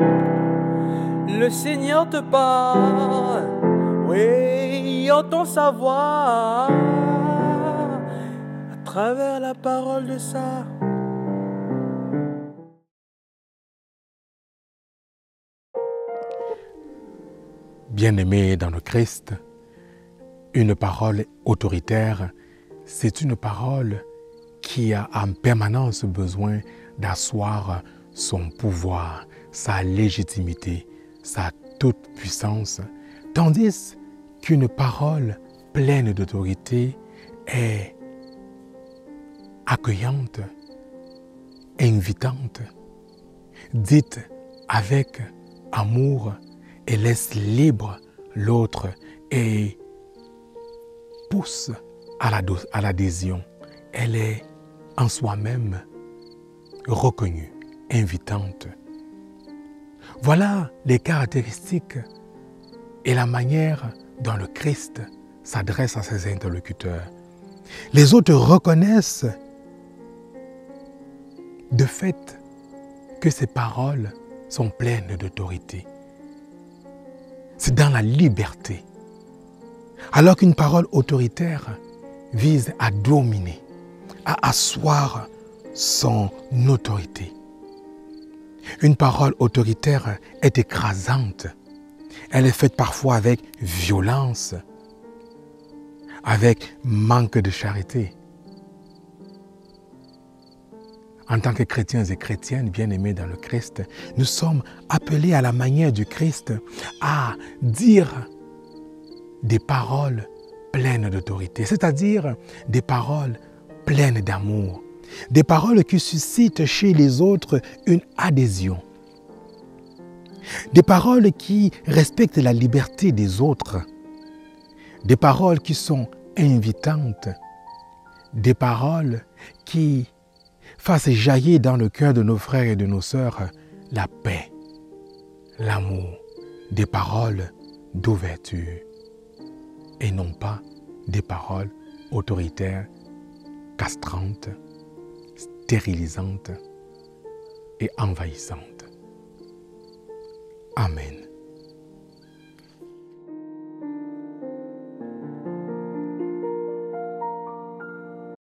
Le Seigneur te parle, oui, entend sa voix à travers la parole de ça. Bien-aimé dans le Christ, une parole autoritaire, c'est une parole qui a en permanence besoin d'asseoir son pouvoir, sa légitimité, sa toute puissance, tandis qu'une parole pleine d'autorité est accueillante, invitante, dite avec amour et laisse libre l'autre et pousse à l'adhésion. Elle est en soi-même reconnue, invitante. Voilà les caractéristiques et la manière dont le Christ s'adresse à ses interlocuteurs. Les autres reconnaissent de fait que ces paroles sont pleines d'autorité. C'est dans la liberté. Alors qu'une parole autoritaire vise à dominer, à asseoir son autorité. Une parole autoritaire est écrasante. Elle est faite parfois avec violence, avec manque de charité. En tant que chrétiens et chrétiennes bien-aimés dans le Christ, nous sommes appelés à la manière du Christ à dire des paroles pleines d'autorité, c'est-à-dire des paroles pleines d'amour, des paroles qui suscitent chez les autres une adhésion, des paroles qui respectent la liberté des autres, des paroles qui sont invitantes, des paroles qui fassent jaillir dans le cœur de nos frères et de nos sœurs la paix, l'amour, des paroles d'ouverture et non pas des paroles autoritaires, castrantes, stérilisantes et envahissantes. Amen.